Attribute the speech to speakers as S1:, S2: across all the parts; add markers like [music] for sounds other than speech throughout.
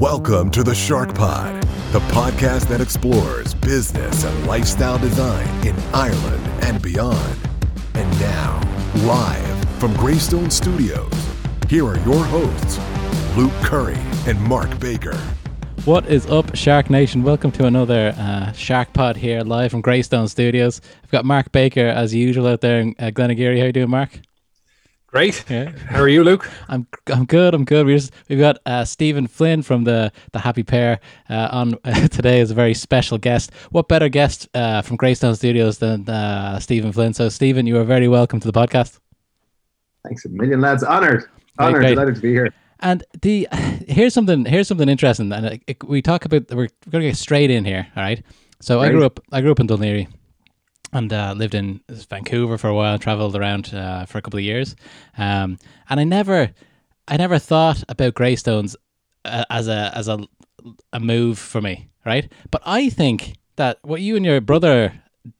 S1: Welcome to the Shark Pod, the podcast that explores business and lifestyle design in Ireland and beyond. And now, live from Greystone Studios, here are your hosts, Luke Curry and Mark Baker.
S2: What is up, Shark Nation? Welcome to another uh, Shark Pod here, live from Greystone Studios. I've got Mark Baker as usual out there in uh, Glenageary. How you doing, Mark?
S3: Great. Yeah. How are you, Luke?
S2: I'm I'm good. I'm good. We just we've got uh, Stephen Flynn from the the Happy Pear uh, on uh, [laughs] today as a very special guest. What better guest uh, from Greystone Studios than uh, Stephen Flynn? So, Stephen, you are very welcome to the podcast.
S4: Thanks a million, lads. Honored, honored, delighted to be here.
S2: And the [sighs] here's something here's something interesting, and it, it, we talk about we're, we're going to get straight in here. All right. So right. I grew up I grew up in Dún Laoghaire and uh, lived in Vancouver for a while, traveled around uh, for a couple of years, um, and I never, I never thought about Greystones uh, as a as a a move for me, right? But I think that what you and your brother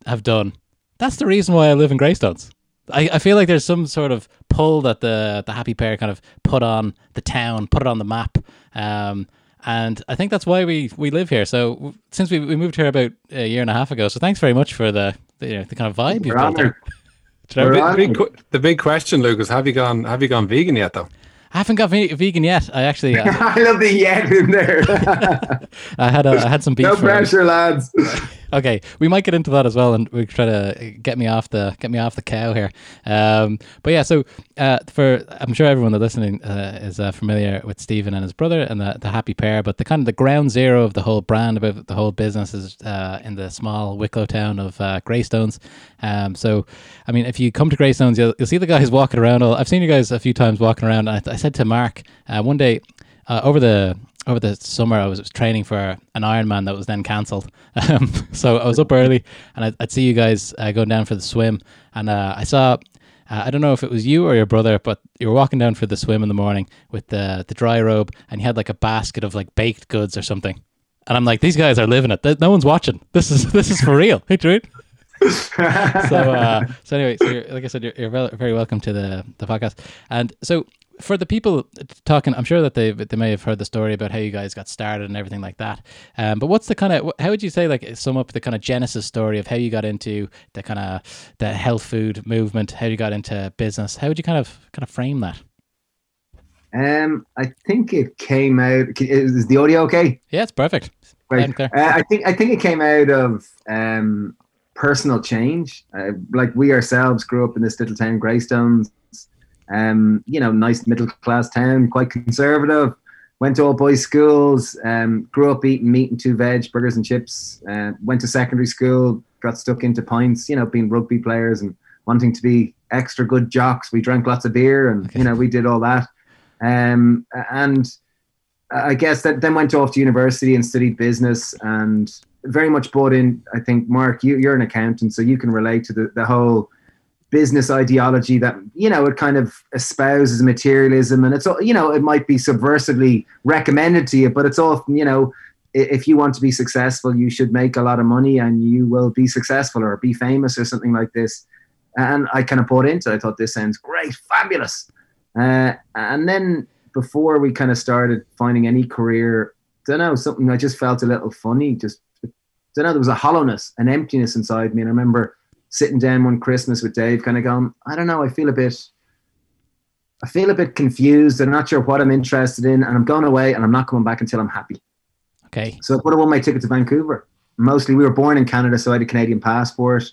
S2: have done, that's the reason why I live in Greystones. I, I feel like there's some sort of pull that the the happy pear kind of put on the town, put it on the map. Um, and I think that's why we, we live here. So since we, we moved here about a year and a half ago, so thanks very much for the the, you know, the kind of vibe you've built there.
S3: The big, the big question, Lucas, have you gone have you gone vegan yet though?
S2: I haven't got vegan yet. I actually. Uh, [laughs]
S4: I love the yet in there. [laughs]
S2: I had a, I had some beef.
S4: No pressure, lads. [laughs]
S2: okay, we might get into that as well, and we try to get me off the get me off the cow here. Um, but yeah, so uh, for I'm sure everyone that listening uh, is uh, familiar with Stephen and his brother and the, the happy pear, but the kind of the ground zero of the whole brand about the whole business is uh, in the small Wicklow town of uh, Greystones. Um, so, I mean, if you come to Greystones, you'll, you'll see the guys walking around. I've seen you guys a few times walking around. I, I said to Mark uh, one day uh, over the over the summer, I was training for an Ironman that was then cancelled. [laughs] Um, so I was up early, and I'd, I'd see you guys uh, going down for the swim, and uh, I saw. Uh, I don't know if it was you or your brother, but you were walking down for the swim in the morning with the the dry robe, and you had like a basket of like baked goods or something. And I'm like, these guys are living it. No one's watching. This is this is for real. Hey, [laughs] right? so uh, so anyway, so like I said, you're, you're very welcome to the the podcast. And so for the people talking, I'm sure that they they may have heard the story about how you guys got started and everything like that. Um, but what's the kind of how would you say like sum up the kind of genesis story of how you got into the kind of the health food movement, how you got into business? How would you kind of kind of frame that?
S4: Um, I think it came out. Is the audio okay?
S2: Yeah, it's perfect.
S4: Right. Uh, I think I think it came out of um, personal change. Uh, like we ourselves grew up in this little town, Greystones um, you know, nice middle class town, quite conservative. Went to all boys schools. Um, grew up eating meat and two veg, burgers and chips. Uh, went to secondary school. Got stuck into pints. You know, being rugby players and wanting to be extra good jocks. We drank lots of beer, and okay. you know, we did all that. Um, and I guess that then went off to university and studied business and very much bought in. I think Mark, you, you're an accountant, so you can relate to the, the whole business ideology that you know it kind of espouses materialism and it's all you know it might be subversively recommended to you but it's all you know if you want to be successful you should make a lot of money and you will be successful or be famous or something like this. And i kind of bought into it. I thought this sounds great fabulous. Uh, and then before we kind of started finding any career don't know something i just felt a little funny just don't know there was a hollowness an emptiness inside me. And i remember sitting down one Christmas with Dave, kind of going, I don't know, I feel a bit, I feel a bit confused. I'm not sure what I'm interested in, and I'm going away, and I'm not coming back until I'm happy.
S2: Okay.
S4: So I put on my ticket to Vancouver. Mostly, we were born in Canada, so I had a Canadian passport.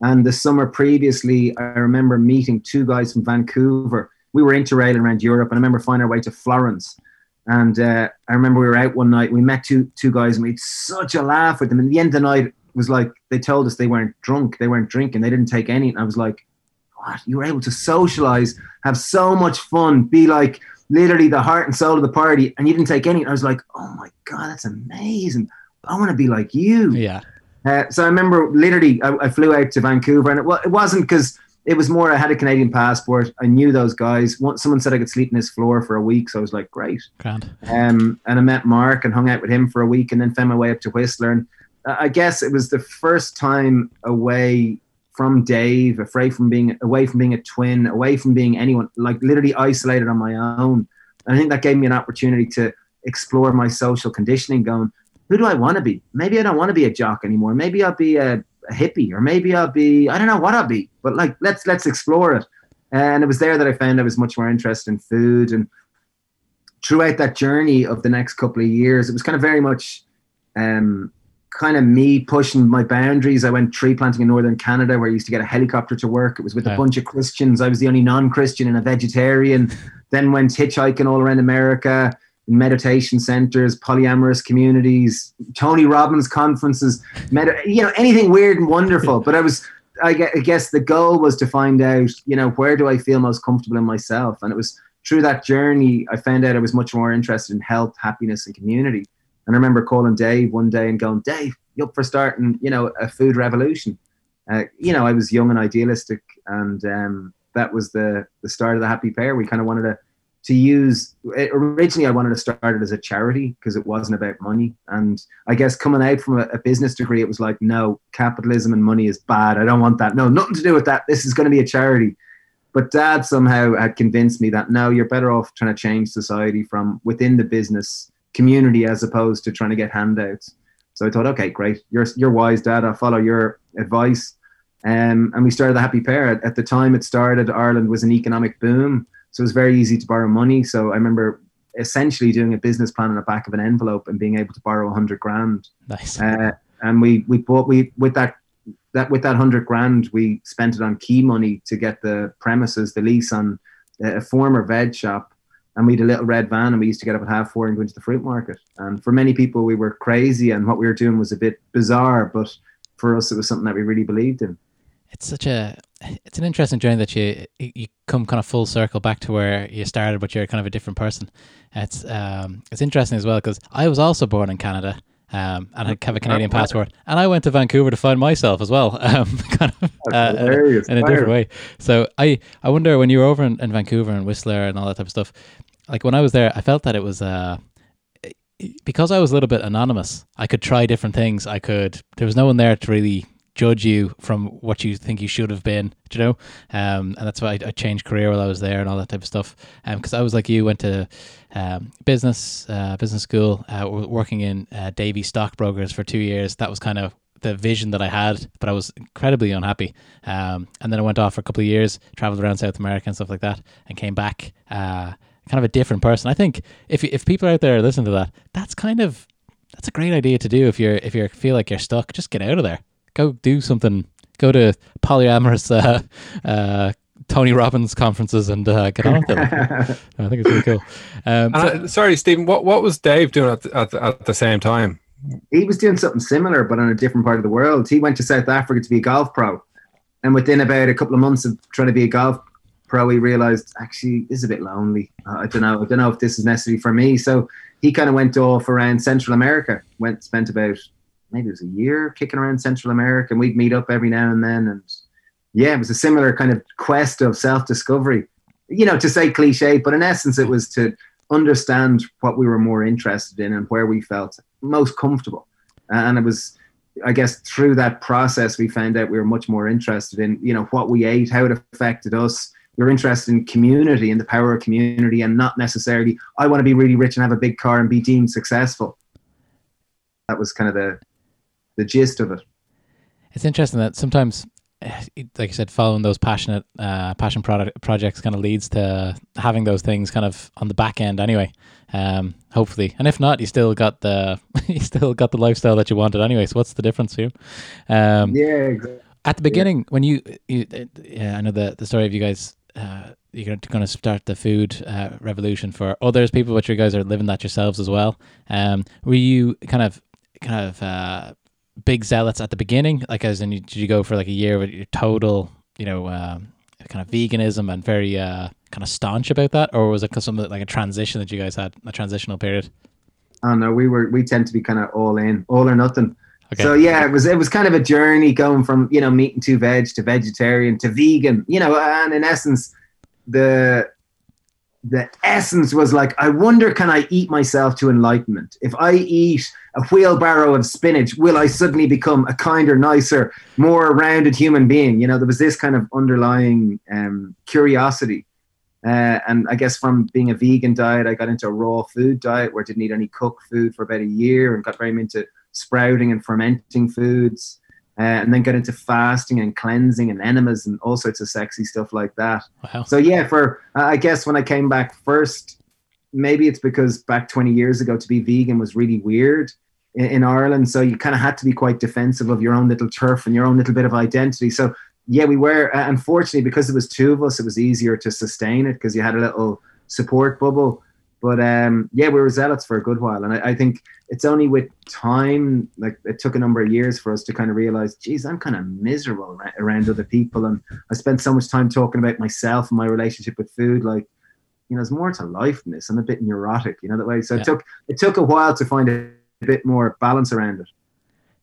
S4: And the summer previously, I remember meeting two guys from Vancouver. We were interrailing around Europe, and I remember finding our way to Florence. And uh, I remember we were out one night. We met two two guys, and we had such a laugh with them. And at the end of the night, was like they told us they weren't drunk, they weren't drinking, they didn't take any. And I was like, what? You were able to socialize, have so much fun, be like literally the heart and soul of the party, and you didn't take any. And I was like, oh my god, that's amazing. I want to be like you.
S2: Yeah.
S4: Uh, so I remember literally I, I, flew out to Vancouver, and it, well, it wasn't because it was more I had a Canadian passport. I knew those guys. Once Someone said I could sleep in his floor for a week, so I was like, great.
S2: Grand.
S4: Um, and I met Mark and hung out with him for a week, and then found my way up to Whistler. And I guess it was the first time away from Dave, afraid from being away from being a twin, away from being anyone, like literally isolated on my own. And I think that gave me an opportunity to explore my social conditioning, going, who do I want to be? Maybe I don't want to be a jock anymore. Maybe I'll be a, a hippie, or maybe I'll be I don't know what I'll be. But like let's let's explore it. And it was there that I found I was much more interested in food. And throughout that journey of the next couple of years, it was kind of very much um, kind of me pushing my boundaries. I went tree planting in northern Canada where I used to get a helicopter to work. It was with yeah. a bunch of Christians. I was the only non-Christian and a vegetarian. [laughs] then went hitchhiking all around America in meditation centers, polyamorous communities, Tony Robbins conferences, med- you know, anything weird and wonderful. [laughs] But I was, I guess the goal was to find out, you know, where do I feel most comfortable in myself? And it was through that journey, I found out I was much more interested in health, happiness, and community. And I remember calling Dave one day and going, Dave, you up for starting, you know, a food revolution? Uh, you know, I was young and idealistic, and um, that was the the start of the Happy Pear. We kind of wanted to to use. it, Originally, I wanted to start it as a charity because it wasn't about money. And I guess coming out from a, a business degree, it was like, no, capitalism and money is bad. I don't want that. No, nothing to do with that. This is going to be a charity. But dad somehow had convinced me that no, you're better off trying to change society from within the business community as opposed to trying to get handouts. So I thought, okay, great. You're you're wise, Dad. I'll follow your advice. Um, and we started the Happy Pear. At, the time it started, Ireland was an economic boom, so it was very easy to borrow money. So I remember essentially doing a business plan on the back of an envelope and being able to borrow a hundred grand.
S2: Nice.
S4: Uh, and we we bought we with that that with that hundred grand we spent it on key money to get the premises, the lease on a former veg shop and we had a little red van and we used to get up at half four and go into the fruit market. And for many people, we were crazy and what we were doing was a bit bizarre, but for us, it was something that we really believed in.
S2: It's such a, it's an interesting journey that you you come kind of full circle back to where you started, but you're kind of a different person. It's um it's interesting as well because I was also born in Canada um, and I have a Canadian passport. And I went to Vancouver to find myself as well, [laughs] um, kind of uh, in a different way. So I, I wonder when you were over in, in, Vancouver and Whistler and all that type of stuff, like when I was there, I felt that it was uh, because I was a little bit anonymous. I could try different things. I could. There was no one there to really judge you from what you think you should have been. you know? Um, and that's why I, I, changed career while I was there and all that type of stuff. Because um, I was like you, went to um, business uh, business school, uh, working in uh, Davy stockbrokers for two years. That was kind of the vision that I had, but I was incredibly unhappy. Um, and then I went off for a couple of years, traveled around South America and stuff like that, and came back uh, kind of a different person. I think if if people out there listen to that, that's kind of that's a great idea to do if you're if you feel like you're stuck. Just get out of there. Go do something. Go to polyamorous uh, [laughs] uh, Tony Robbins conferences and uh, get on with it. [laughs] I think it's really cool. Um,
S3: so, I, sorry, Stephen. What what was Dave doing at the, at, the, at the same time?
S4: He was doing something similar, but on a different part of the world. He went to South Africa to be a golf pro, and within about a couple of months of trying to be a golf he realized actually is a bit lonely. Uh, I don't know. I don't know if this is necessary for me. So he kind of went off around Central America. Went spent about maybe it was a year kicking around Central America, and we'd meet up every now and then. And yeah, it was a similar kind of quest of self discovery. You know, to say cliche, but in essence, it was to understand what we were more interested in and where we felt most comfortable. And it was, I guess, through that process, we found out we were much more interested in, you know, what we ate, how it affected us, you're interested in community and the power of community and not necessarily I want to be really rich and have a big car and be deemed successful. That was kind of the the gist of it.
S2: It's interesting that sometimes eh, like I said, following those passionate uh, passion product projects kind of leads to having those things kind of on the back end anyway. Um, hopefully, and if not, you still got the [laughs] you still got the lifestyle that you wanted anyway. So what's the difference here?
S4: Um, yeah, exactly.
S2: At the beginning, yeah. when you, you uh, yeah, I know the the story of you guys uh, you're going to start the food uh, revolution for others people, but you guys are living that yourselves as well. Um, were you kind of kind of uh, big zealots at the beginning? Like, as in, did you go for like a year with your total, you know, um, kind of veganism and very uh, kind of staunch about that, or was it something like a transition that you guys had, a transitional period?
S4: Oh no, we were we tend to be kind of all in, all or nothing. Okay. So yeah, it was it was kind of a journey going from you know meat and two veg to vegetarian to vegan, you know, and in essence, the the essence was like, I wonder, can I eat myself to enlightenment? If I eat a wheelbarrow of spinach, will I suddenly become a kinder, nicer, more rounded human being? You know, there was this kind of underlying um, curiosity. Uh, and I guess from being a vegan diet, I got into a raw food diet where I didn't eat any cooked food for about a year and got very into sprouting and fermenting foods. Uh, and then got into fasting and cleansing and enemas and all sorts of sexy stuff like that.
S2: Wow.
S4: So yeah, for I guess when I came back first, maybe it's because back 20 years ago to be vegan was really weird in, in Ireland. So you kind of had to be quite defensive of your own little turf and your own little bit of identity. So yeah, we were. Uh, unfortunately, because it was two of us, it was easier to sustain it because you had a little support bubble. But um, yeah, we were zealots for a good while, and I, I, think it's only with time, like it took a number of years for us to kind of realize, geez, I'm kind of miserable around other people, and I spent so much time talking about myself and my relationship with food. Like, you know, there's more to life than this. I'm a bit neurotic, you know that way. So yeah. it took it took a while to find a, a bit more balance around it.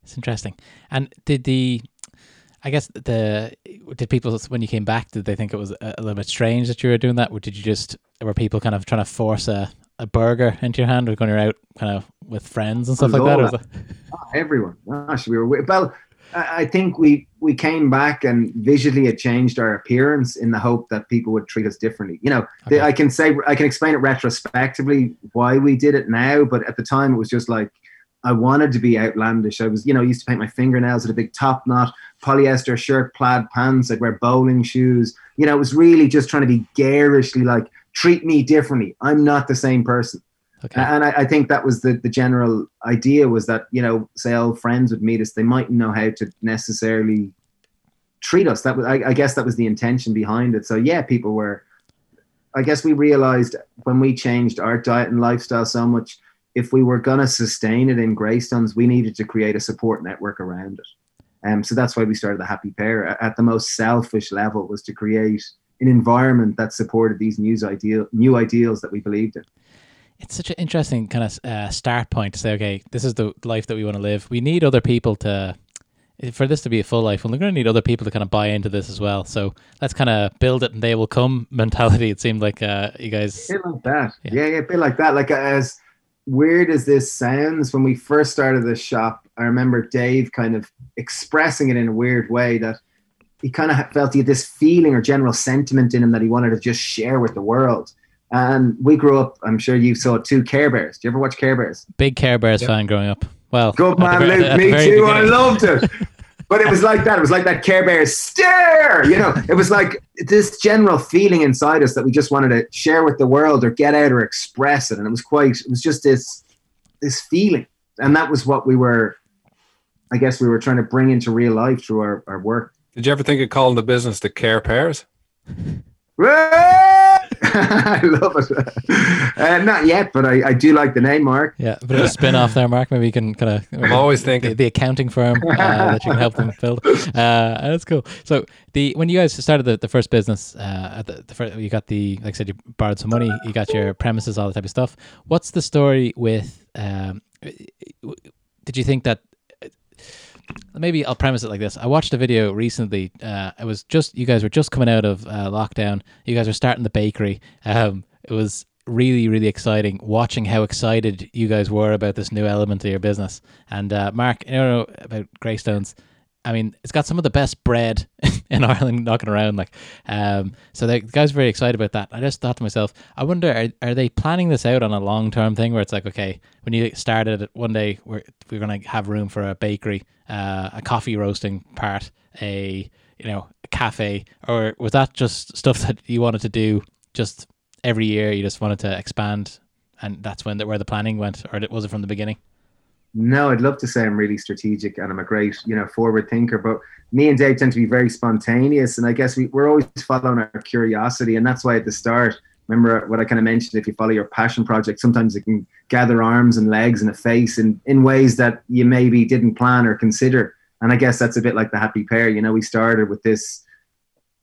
S2: It's interesting. And did the I guess the did people when you came back did they think it was a, a little bit strange that you were doing that? Or did you just were people kind of trying to force a, a burger into your hand or when you're out kind of with friends and stuff like that? that?
S4: Oh, [laughs] ah, everyone, gosh, we were well. I think we we came back and visually it changed our appearance in the hope that people would treat us differently. You know, okay. I can say I can explain it retrospectively why we did it now, but at the time it was just like I wanted to be outlandish. I was, you know, I used to paint my fingernails with a big top knot, polyester shirt, plaid pants. I'd wear bowling shoes. You know, it was really just trying to be garishly like, treat me differently. I'm not the same person. Okay. And I, I, think that was the, the general idea was that, you know, say old friends would meet us, they mightn't know how to necessarily treat us. That was, I, I guess that was the intention behind it. So yeah, people were, I guess we realized when we changed our diet and lifestyle so much, if we were going to sustain it in Greystones, we needed to create a support network around it. Um, so that's why we started the Happy Pear At the most selfish level, was to create an environment that supported these new ideal new ideals that we believed in.
S2: It's such an interesting kind of uh, start point to say, okay, this is the life that we want to live. We need other people to for this to be a full life, and we're going to need other people to kind of buy into this as well. So let's kind of build it, and they will come [laughs] mentality. It seemed like uh, you guys,
S4: a bit like that, yeah, yeah, yeah a bit like that. Like as weird as this sounds, when we first started the shop, I remember Dave kind of expressing it in a weird way that he kind of felt he had this feeling or general sentiment in him that he wanted to just share with the world. And we grew up, I'm sure you saw two Care Bears. Do you ever watch Care Bears?
S2: Big Care Bears yep. fan growing up. Well,
S4: good man, Luke. Me too. Beginning. I loved it. [laughs] but it was like that. It was like that Care Bears stare. You know, it was like this general feeling inside us that we just wanted to share with the world or get out or express it. And it was quite. It was just this this feeling, and that was what we were. I guess we were trying to bring into real life through our, our work.
S3: Did you ever think of calling the business the Care Pears? [laughs]
S4: I love it. Uh, not yet, but I, I do like the name, Mark.
S2: Yeah, a bit of a spin off there, Mark. Maybe you can kind of.
S3: I'm always thinking
S2: the, the accounting firm uh, that you can help them build. [laughs] Uh, that's cool. So the when you guys started the, the first business, uh, at the, the first, you got the like I said, you borrowed some money, you got your premises, all that type of stuff. What's the story with? Um, did you think that maybe I'll premise it like this. I watched a video recently. Uh, it was just you guys were just coming out of uh, lockdown. You guys were starting the bakery. Um, it was really really exciting watching how excited you guys were about this new element of your business. And uh, Mark, you know about Greystones. I mean, it's got some of the best bread [laughs] in Ireland knocking around. Like, um, so the guys very excited about that. I just thought to myself, I wonder, are, are they planning this out on a long term thing where it's like, okay, when you started it one day, we're we're gonna have room for a bakery, uh, a coffee roasting part, a you know, a cafe, or was that just stuff that you wanted to do just every year? You just wanted to expand, and that's when the, where the planning went, or was it from the beginning?
S4: No, I'd love to say I'm really strategic and I'm a great, you know, forward thinker, but me and Dave tend to be very spontaneous. And I guess we, we're always following our curiosity. And that's why at the start, remember what I kind of mentioned, if you follow your passion project, sometimes it can gather arms and legs and a face in, in ways that you maybe didn't plan or consider. And I guess that's a bit like the happy pear. You know, we started with this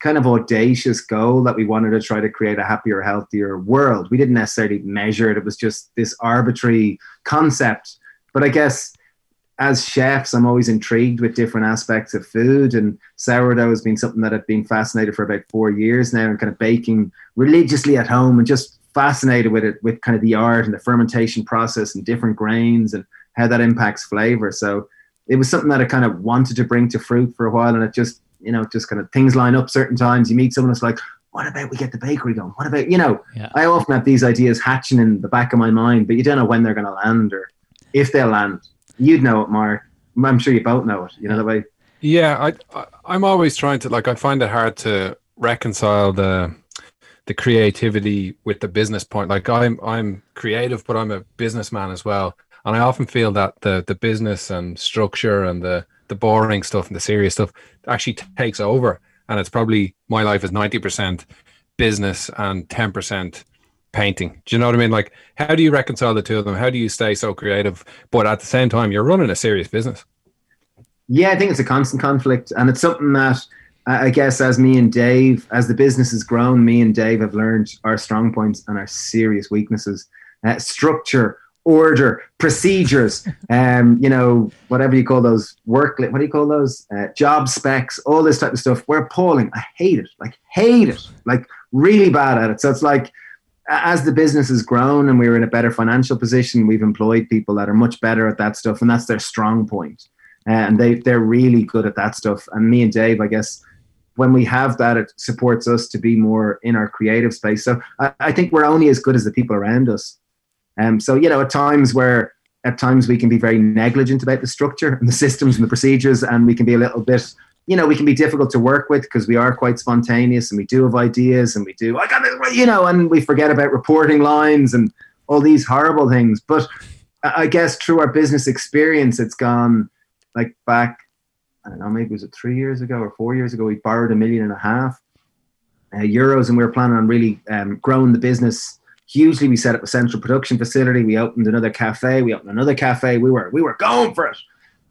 S4: kind of audacious goal that we wanted to try to create a happier, healthier world. We didn't necessarily measure it. It was just this arbitrary concept but I guess as chefs, I'm always intrigued with different aspects of food, and sourdough has been something that I've been fascinated for about four years now, and kind of baking religiously at home, and just fascinated with it, with kind of the art and the fermentation process and different grains and how that impacts flavor. So it was something that I kind of wanted to bring to fruit for a while, and it just you know just kind of things line up certain times. You meet someone that's like, what about we get the bakery going? What about, you know,
S2: Yeah.
S4: I often have these ideas hatching in the back of my mind, but you don't know when they're going to land or if they'll land. You'd know it, Mark. I'm sure you both know it. You know the way.
S3: Yeah, I, I I'm always trying to like I find it hard to reconcile the the creativity with the business point. Like I'm I'm creative, but I'm a businessman as well, and I often feel that the the business and structure and the the boring stuff and the serious stuff actually takes over, and it's probably my life is ninety percent business and ten percent painting. Do you know what I mean? Like, how do you reconcile the two of them? How do you stay so creative, but at the same time you're running a serious business?
S4: Yeah, I think it's a constant conflict, and it's something that I guess as me and Dave, as the business has grown, me and Dave have learned our strong points and our serious weaknesses. Uh, structure, order, procedures, [laughs] um, you know, whatever you call those work, what do you call those? Uh, job specs, all this type of stuff. We're appalling. I hate it. Like hate it. Like really bad at it. So it's like as the business has grown and we're in a better financial position, we've employed people that are much better at that stuff, and that's their strong point. Uh, and they they're really good at that stuff. And me and Dave, I guess, when we have that, it supports us to be more in our creative space. So I, I think we're only as good as the people around us. Um, so you know, at times where at times we can be very negligent about the structure and the systems and the procedures, and we can be a little bit, you know, we can be difficult to work with because we are quite spontaneous and we do have ideas and we do, I got it, you know, and we forget about reporting lines and all these horrible things. But I guess through our business experience, it's gone like back, I don't know, maybe was it three years ago or four years ago, we borrowed a million and a half uh, euros and we were planning on really um, growing the business hugely. We set up a central production facility. We opened another cafe. We opened another cafe. We were we were going for it,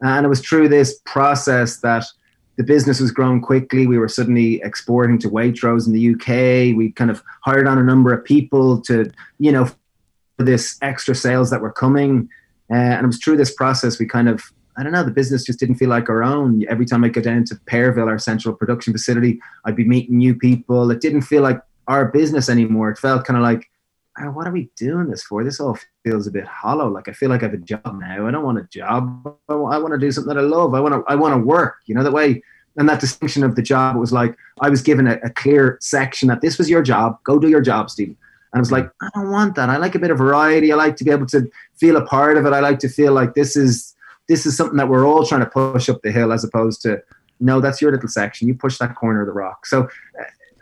S4: and it was through this process that the business was growing quickly. We were suddenly exporting to Waitrose in the UK. We kind of hired on a number of people to you know for this extra sales that were coming, uh, and it was through this process we kind of. I don't know. The business just didn't feel like our own. Every time I go down to Pearville, our central production facility, I'd be meeting new people. It didn't feel like our business anymore. It felt kind of like "Ah, what are we doing this for? This all feels a bit hollow. Like I feel like I have a job now. I don't want a job. I want to do something that I love. I want to. I want to work. You know that way. And that distinction of the job was like I was given a, a clear section that this was your job. Go do your job, Stephen. And I was like, I don't want that. I like a bit of variety. I like to be able to feel a part of it. I like to feel like this is this is something that we're all trying to push up the hill, as opposed to no, that's your little section. You push that corner of the rock. So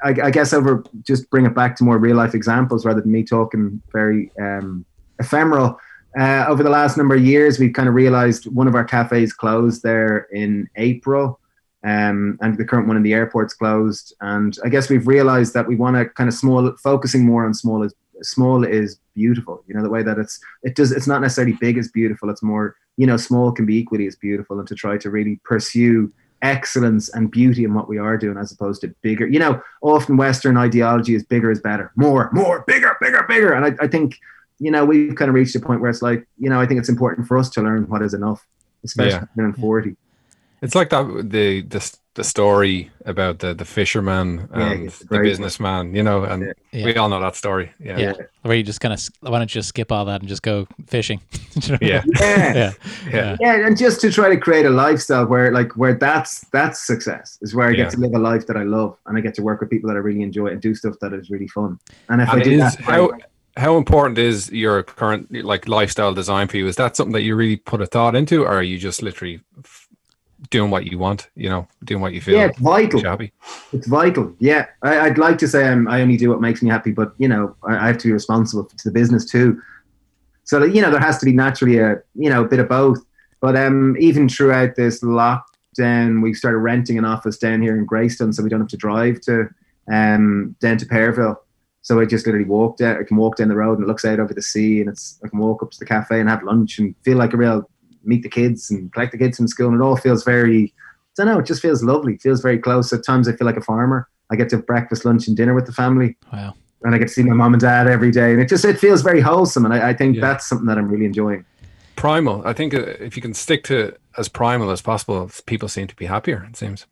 S4: I, I guess over just bring it back to more real life examples rather than me talking very um, ephemeral. Uh, over the last number of years, we've kind of realized one of our cafes closed there in April, um, and the current one in the airport's closed. And I guess we've realized that we want to kind of small, focusing more on small is small is beautiful. You know the way that it's it does. It's not necessarily big is beautiful. It's more you know small can be equally as beautiful, and to try to really pursue excellence and beauty in what we are doing as opposed to bigger. You know, often Western ideology is bigger is better, more, more, bigger, bigger, bigger. And I, I think, you know, we've kind of reached a point where it's like, you know, I think it's important for us to learn what is enough, especially
S3: Yeah.
S4: in 40.
S3: It's like that the the the story about the the fisherman and
S4: it's a
S3: the businessman, you know, and
S2: Yeah.
S3: we all know that story. Yeah.
S2: Yeah. Where you just kind of, why don't you just skip all that and just go fishing? [laughs] Do you know what I
S3: Yeah.
S4: Yeah.
S2: yeah.
S3: Yeah.
S4: Yeah, and just to try to create a lifestyle where, like, where that's that's success is where I
S3: Yeah.
S4: get to live a life that I love, and I get to work with people that I really enjoy and do stuff that is really fun. And if I
S3: And
S4: do
S3: is
S4: that,
S3: how how important is your current like lifestyle design for you? Is that something that you really put a thought into, or are you just literally f- doing what you want? You know, doing what you feel
S4: yeah, it's vital.
S3: happy.
S4: It's vital. Yeah, I, I'd like to say I'm, I only do what makes me happy, but you know, I, I have to be responsible to the business too. So that, you know, there has to be naturally a you know a bit of both. But um, even throughout this lockdown, we started renting an office down here in Greystone, so we don't have to drive to um down to Pearville. So I just literally walk down. I can walk down the road and it looks out over the sea, and it's I can walk up to the cafe and have lunch and feel like a real meet the kids and collect the kids from school, and it all feels very I don't know. It just feels lovely. It feels very close. At times, I feel like a farmer. I get to have breakfast, lunch, and dinner with the family,
S2: Wow.
S4: and I get to see my mom and dad every day. And it just it feels very wholesome. And I, I think
S3: Yeah.
S4: that's something that I'm really enjoying.
S3: Primal. I think uh, if you can stick to as primal as possible, people seem to be happier. It seems.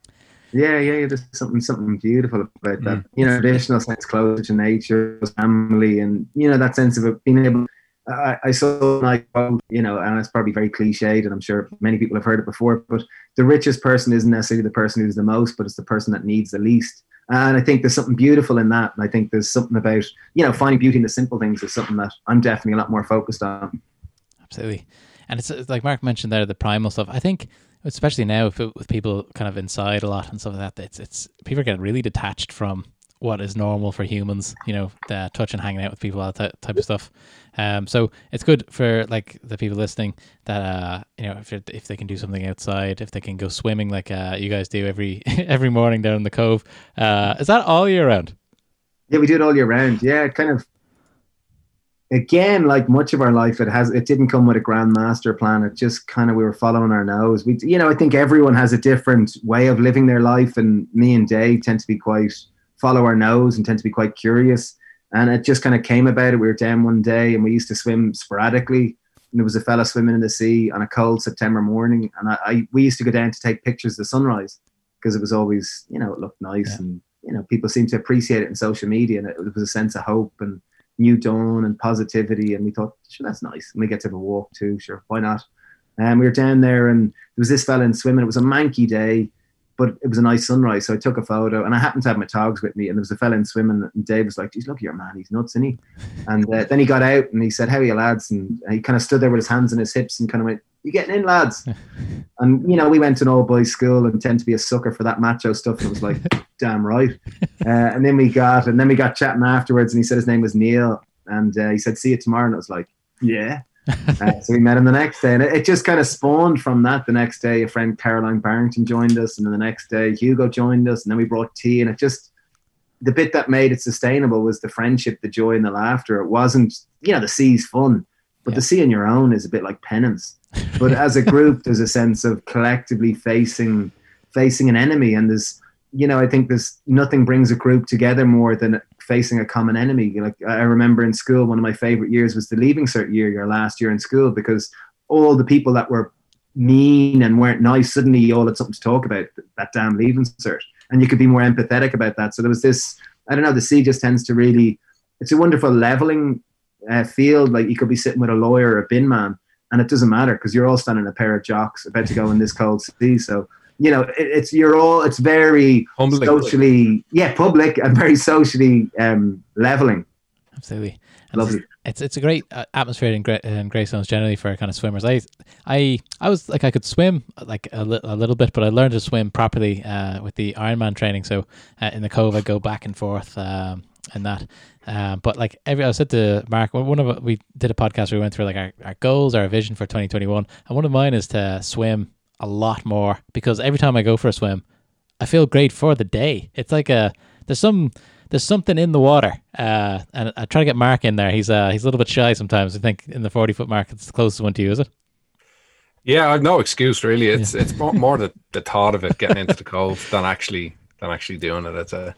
S4: Yeah, yeah, yeah. There's something something beautiful about that. Mm. You know, traditional sense closer to nature, family, and you know that sense of being able. I, I saw like um, you know, and it's probably very cliched, and I'm sure many people have heard it before. But the richest person isn't necessarily the person who's the most, but it's the person that needs the least. And I think there's something beautiful in that. And I think there's something about, you know, finding beauty in the simple things is something that I'm definitely a lot more focused on.
S2: Absolutely. And it's like Mark mentioned there, the primal stuff. I think, especially now with, with people kind of inside a lot and stuff like that, it's, it's people getting really detached from what is normal for humans, you know, the touch and hanging out with people, that type of stuff. Um, so it's good for like the people listening that uh, you know, if if they can do something outside, if they can go swimming like uh, you guys do every [laughs] every morning down in the cove. Uh, is that all year round?
S4: Yeah, we do it all year round. Yeah, kind of. Again, like much of our life, it has it didn't come with a grand master plan. It just kind of we were following our nose. We, you know, I think everyone has a different way of living their life, and me and Dave tend to be quite follow our nose and tend to be quite curious. And it just kind of came about it. We were down one day and we used to swim sporadically. And there was a fella swimming in the sea on a cold September morning. And I, I we used to go down to take pictures of the sunrise because it was always, you know, it looked nice. Yeah. And, you know, people seemed to appreciate it in social media. And it, it was a sense of hope and new dawn and positivity. And we thought, sure, that's nice. And we get to have a walk too. Sure, why not? And we were down there and there was this fella in swimming. It was a manky day but it was a nice sunrise. So I took a photo and I happened to have my togs with me. And there was a fella in swimming and Dave was like, geez, look at your man. He's nuts, isn't he? And uh, then he got out and he said, how are you lads? And he kind of stood there with his hands on his hips and kind of went, you getting in lads? [laughs] and, you know, we went to an old boys school and tend to be a sucker for that macho stuff. And it was like, [laughs] damn right. Uh, and then we got, and then we got chatting afterwards and he said his name was Neil. And uh, he said, see you tomorrow. And I was like, yeah [laughs] uh, so we met him the next day, and it, it, just kind of spawned from that. The next day, a friend Caroline Barrington joined us, and then the next day, Hugo joined us, and then we brought tea, and it just the bit that made it sustainable was the friendship, the joy, and the laughter. It wasn't, you know, the sea's fun, but yeah. the sea on your own is a bit like penance. But [laughs] as a group, there's a sense of collectively facing facing an enemy, and there's, you know, I think there's nothing brings a group together more than facing a common enemy. Like I remember in school, one of my favorite years was the leaving cert year, your last year in school, because all the people that were mean and weren't nice, suddenly you all had something to talk about, that damn leaving cert. And you could be more empathetic about that. So there was this, I don't know, the sea just tends to really, it's a wonderful leveling uh, field. Like you could be sitting with a lawyer or a bin man, and it doesn't matter because you're all standing a pair of jocks about to go in this cold sea. So you know, it, it's you're all it's very Humbling. socially, yeah, public and very socially um, leveling.
S2: Absolutely, and lovely. It's it's a great uh, atmosphere in, Gra- in Greystones generally for kind of swimmers. I I I was like I could swim like a, li- a little bit, but I learned to swim properly uh, with the Ironman training. So uh, in the cove, I go back and forth. Um, and that. Um, but like every, I said to Mark, one of we did a podcast where we went through like our, our goals, our vision for 2021, and one of mine is to swim a lot more because every time I go for a swim, I feel great for the day. It's like a there's some there's something in the water, uh, and I try to get Mark in there. He's uh he's a little bit shy sometimes. I think in the forty foot mark, it's the closest one to you, is it?
S3: Yeah, I've no excuse really. It's yeah. it's more, more the, the thought of it getting into the cold than actually than actually doing it. It's a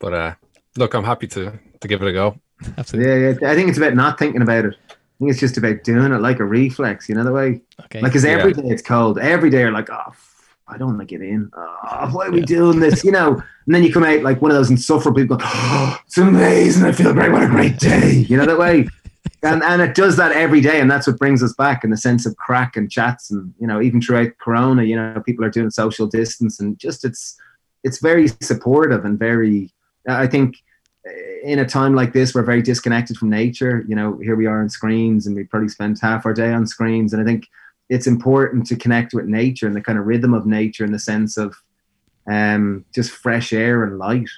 S3: but uh look, I'm happy to to give it a go.
S4: Absolutely. Yeah, yeah. I think it's about not thinking about it I think it's just about doing it like a reflex, you know the way. Okay. Like, cause every yeah. day it's cold. Every day you're like, oh, I don't want to get in. Oh, why are we yeah. doing this? You know. And then you come out like one of those insufferable people. Going, oh, it's amazing. I feel great. What a great day. You know that way. [laughs] and and it does that every day, and that's what brings us back in the sense of crack and chats, and you know even throughout Corona, you know people are doing social distance, and just it's it's very supportive and very. I think in a time like this, we're very disconnected from nature. You know, here we are on screens, and we probably spend half our day on screens. And I think it's important to connect with nature and the kind of rhythm of nature in the sense of um, just fresh air and light.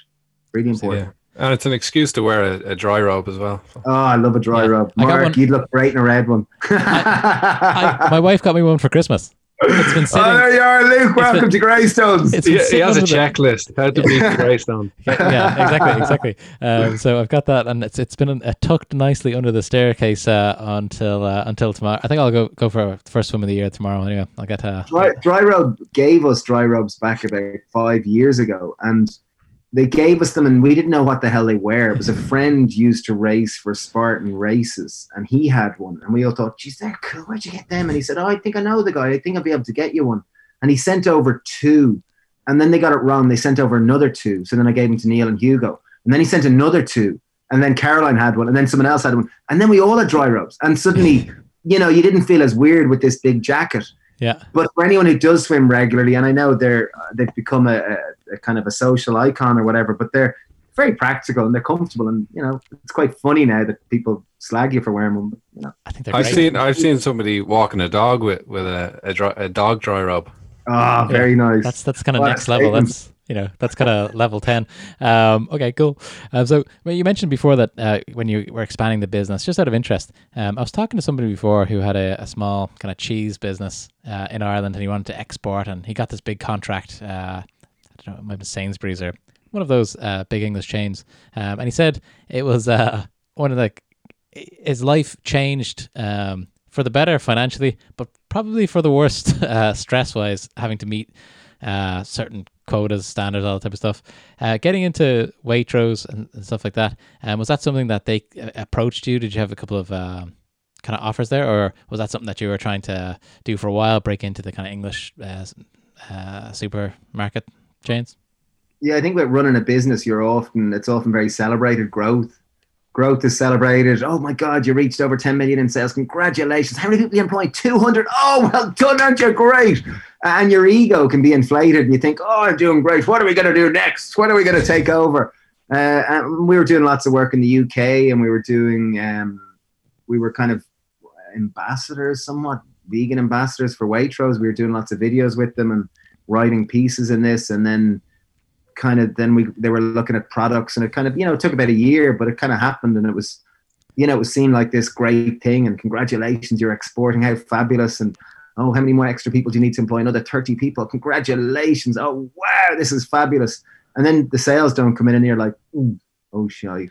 S4: Really important. Yeah.
S3: And it's an excuse to wear a, a, dry robe as well.
S4: Oh, I love a dry yeah. robe. Mark, you'd look great in a red one.
S2: I, I, my wife got me one for Christmas.
S4: It's been sitting. Oh, there you are, Luke. Welcome been, to Greystones.
S3: He, he, has a checklist how to beat Greystone.
S2: yeah, [laughs] yeah, exactly, exactly. Um, so I've got that, and it's it's been uh, tucked nicely under the staircase uh, until uh, until tomorrow. I think I'll go go for the first swim of the year tomorrow. Anyway, I'll get uh,
S4: dry, dry robe gave us dry robes back about five years ago, and they gave us them and we didn't know what the hell they were. It was a friend used to race for Spartan races and he had one. And we all thought, geez, they're cool. Where'd you get them? And he said, Oh, I think I know the guy. I think I'll be able to get you one. And he sent over two. And then they got it wrong. They sent over another two. So then I gave them to Neil and Hugo. And then he sent another two. And then Caroline had one. And then someone else had one. And then we all had dry robes. And suddenly, [laughs] you know, you didn't feel as weird with this big jacket.
S2: Yeah.
S4: But for anyone who does swim regularly, and I know they're uh, they've become a, a, a kind of a social icon or whatever, but they're very practical and they're comfortable. And you know, it's quite funny now that people slag you for wearing them. But, you know,
S2: I think
S3: I've
S2: great.
S3: seen I've seen somebody walking a dog with with a a, dry, a dog dry robe.
S4: ah, very nice.
S2: That's that's kind of
S4: What
S2: next level.
S4: statement.
S2: That's you know that's kind of [laughs] level ten. Um, okay, cool. Um, so well, you mentioned before that uh, when you were expanding the business, just out of interest, um, I was talking to somebody before who had a, a small kind of cheese business uh, in Ireland, and he wanted to export, and he got this big contract. Uh, I Sainsbury's or one of those uh, big English chains, um, and he said it was uh, one of the his life changed um, for the better financially, but probably for the worst [laughs] uh, stress wise, having to meet uh, certain quotas, standards, all that type of stuff. Uh, getting into Waitrose and, and stuff like that. Um, was that something that they uh, approached you? Did you have a couple of kind of offers there, or was that something that you were trying to do for a while, break into the kind of English uh, uh, supermarket chains?
S4: yeah, I think with running a business, you're often it's often very celebrated growth. Growth is celebrated. Oh my God, you reached over 10 million in sales. Congratulations. How many people you employ? 200. Oh, well done, aren't you? Great. And your ego can be inflated and you think, oh, I'm doing great. What are we going to do next? What are we going to take over? Uh, and we were doing lots of work in the UK and we were doing, um, we were kind of ambassadors, somewhat vegan ambassadors for Waitrose. We were doing lots of videos with them and writing pieces in this. And then kind of then we they were looking at products and it kind of you know took about a year but it kind of happened and it was you know it was seen like this great thing and congratulations you're exporting how fabulous and oh how many more extra people do you need to employ? Another 30 people. Congratulations. Oh wow this is fabulous. And then the sales don't come in and you're like "Ooh, oh shit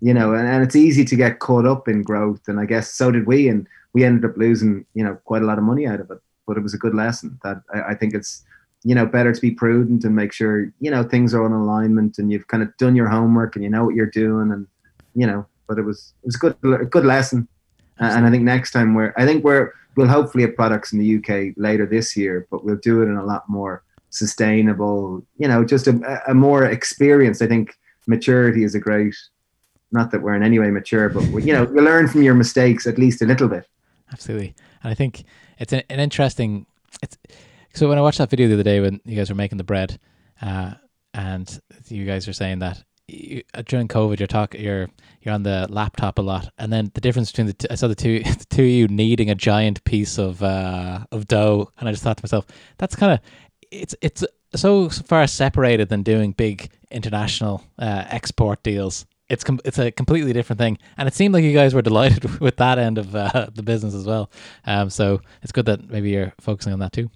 S4: you know and, and it's easy to get caught up in growth and i guess so did we and we ended up losing you know quite a lot of money out of it but it was a good lesson that i, I think it's you know better to be prudent and make sure you know things are in alignment and you've kind of done your homework and you know what you're doing and you know but it was it was a good a good lesson Uh, and i think next time we're i think we're we'll hopefully have products in the uk later this year but we'll do it in a lot more sustainable you know just a, a more experienced i think maturity is a great not that we're in any way mature but we, you know you learn from your mistakes at least a little bit
S2: Absolutely. And I think it's an, an interesting. It's so when I watched that video the other day when you guys were making the bread, uh, and you guys were saying that you, uh, during COVID you're talking you're you're on the laptop a lot, and then the difference between the two, I saw the two [laughs] the two of you kneading a giant piece of uh, of dough, and I just thought to myself, that's kind of it's it's so far separated than doing big international uh, export deals. It's com- it's a completely different thing, and it seemed like you guys were delighted [laughs] with that end of uh, the business as well. Um, so it's good that maybe you're focusing on that too.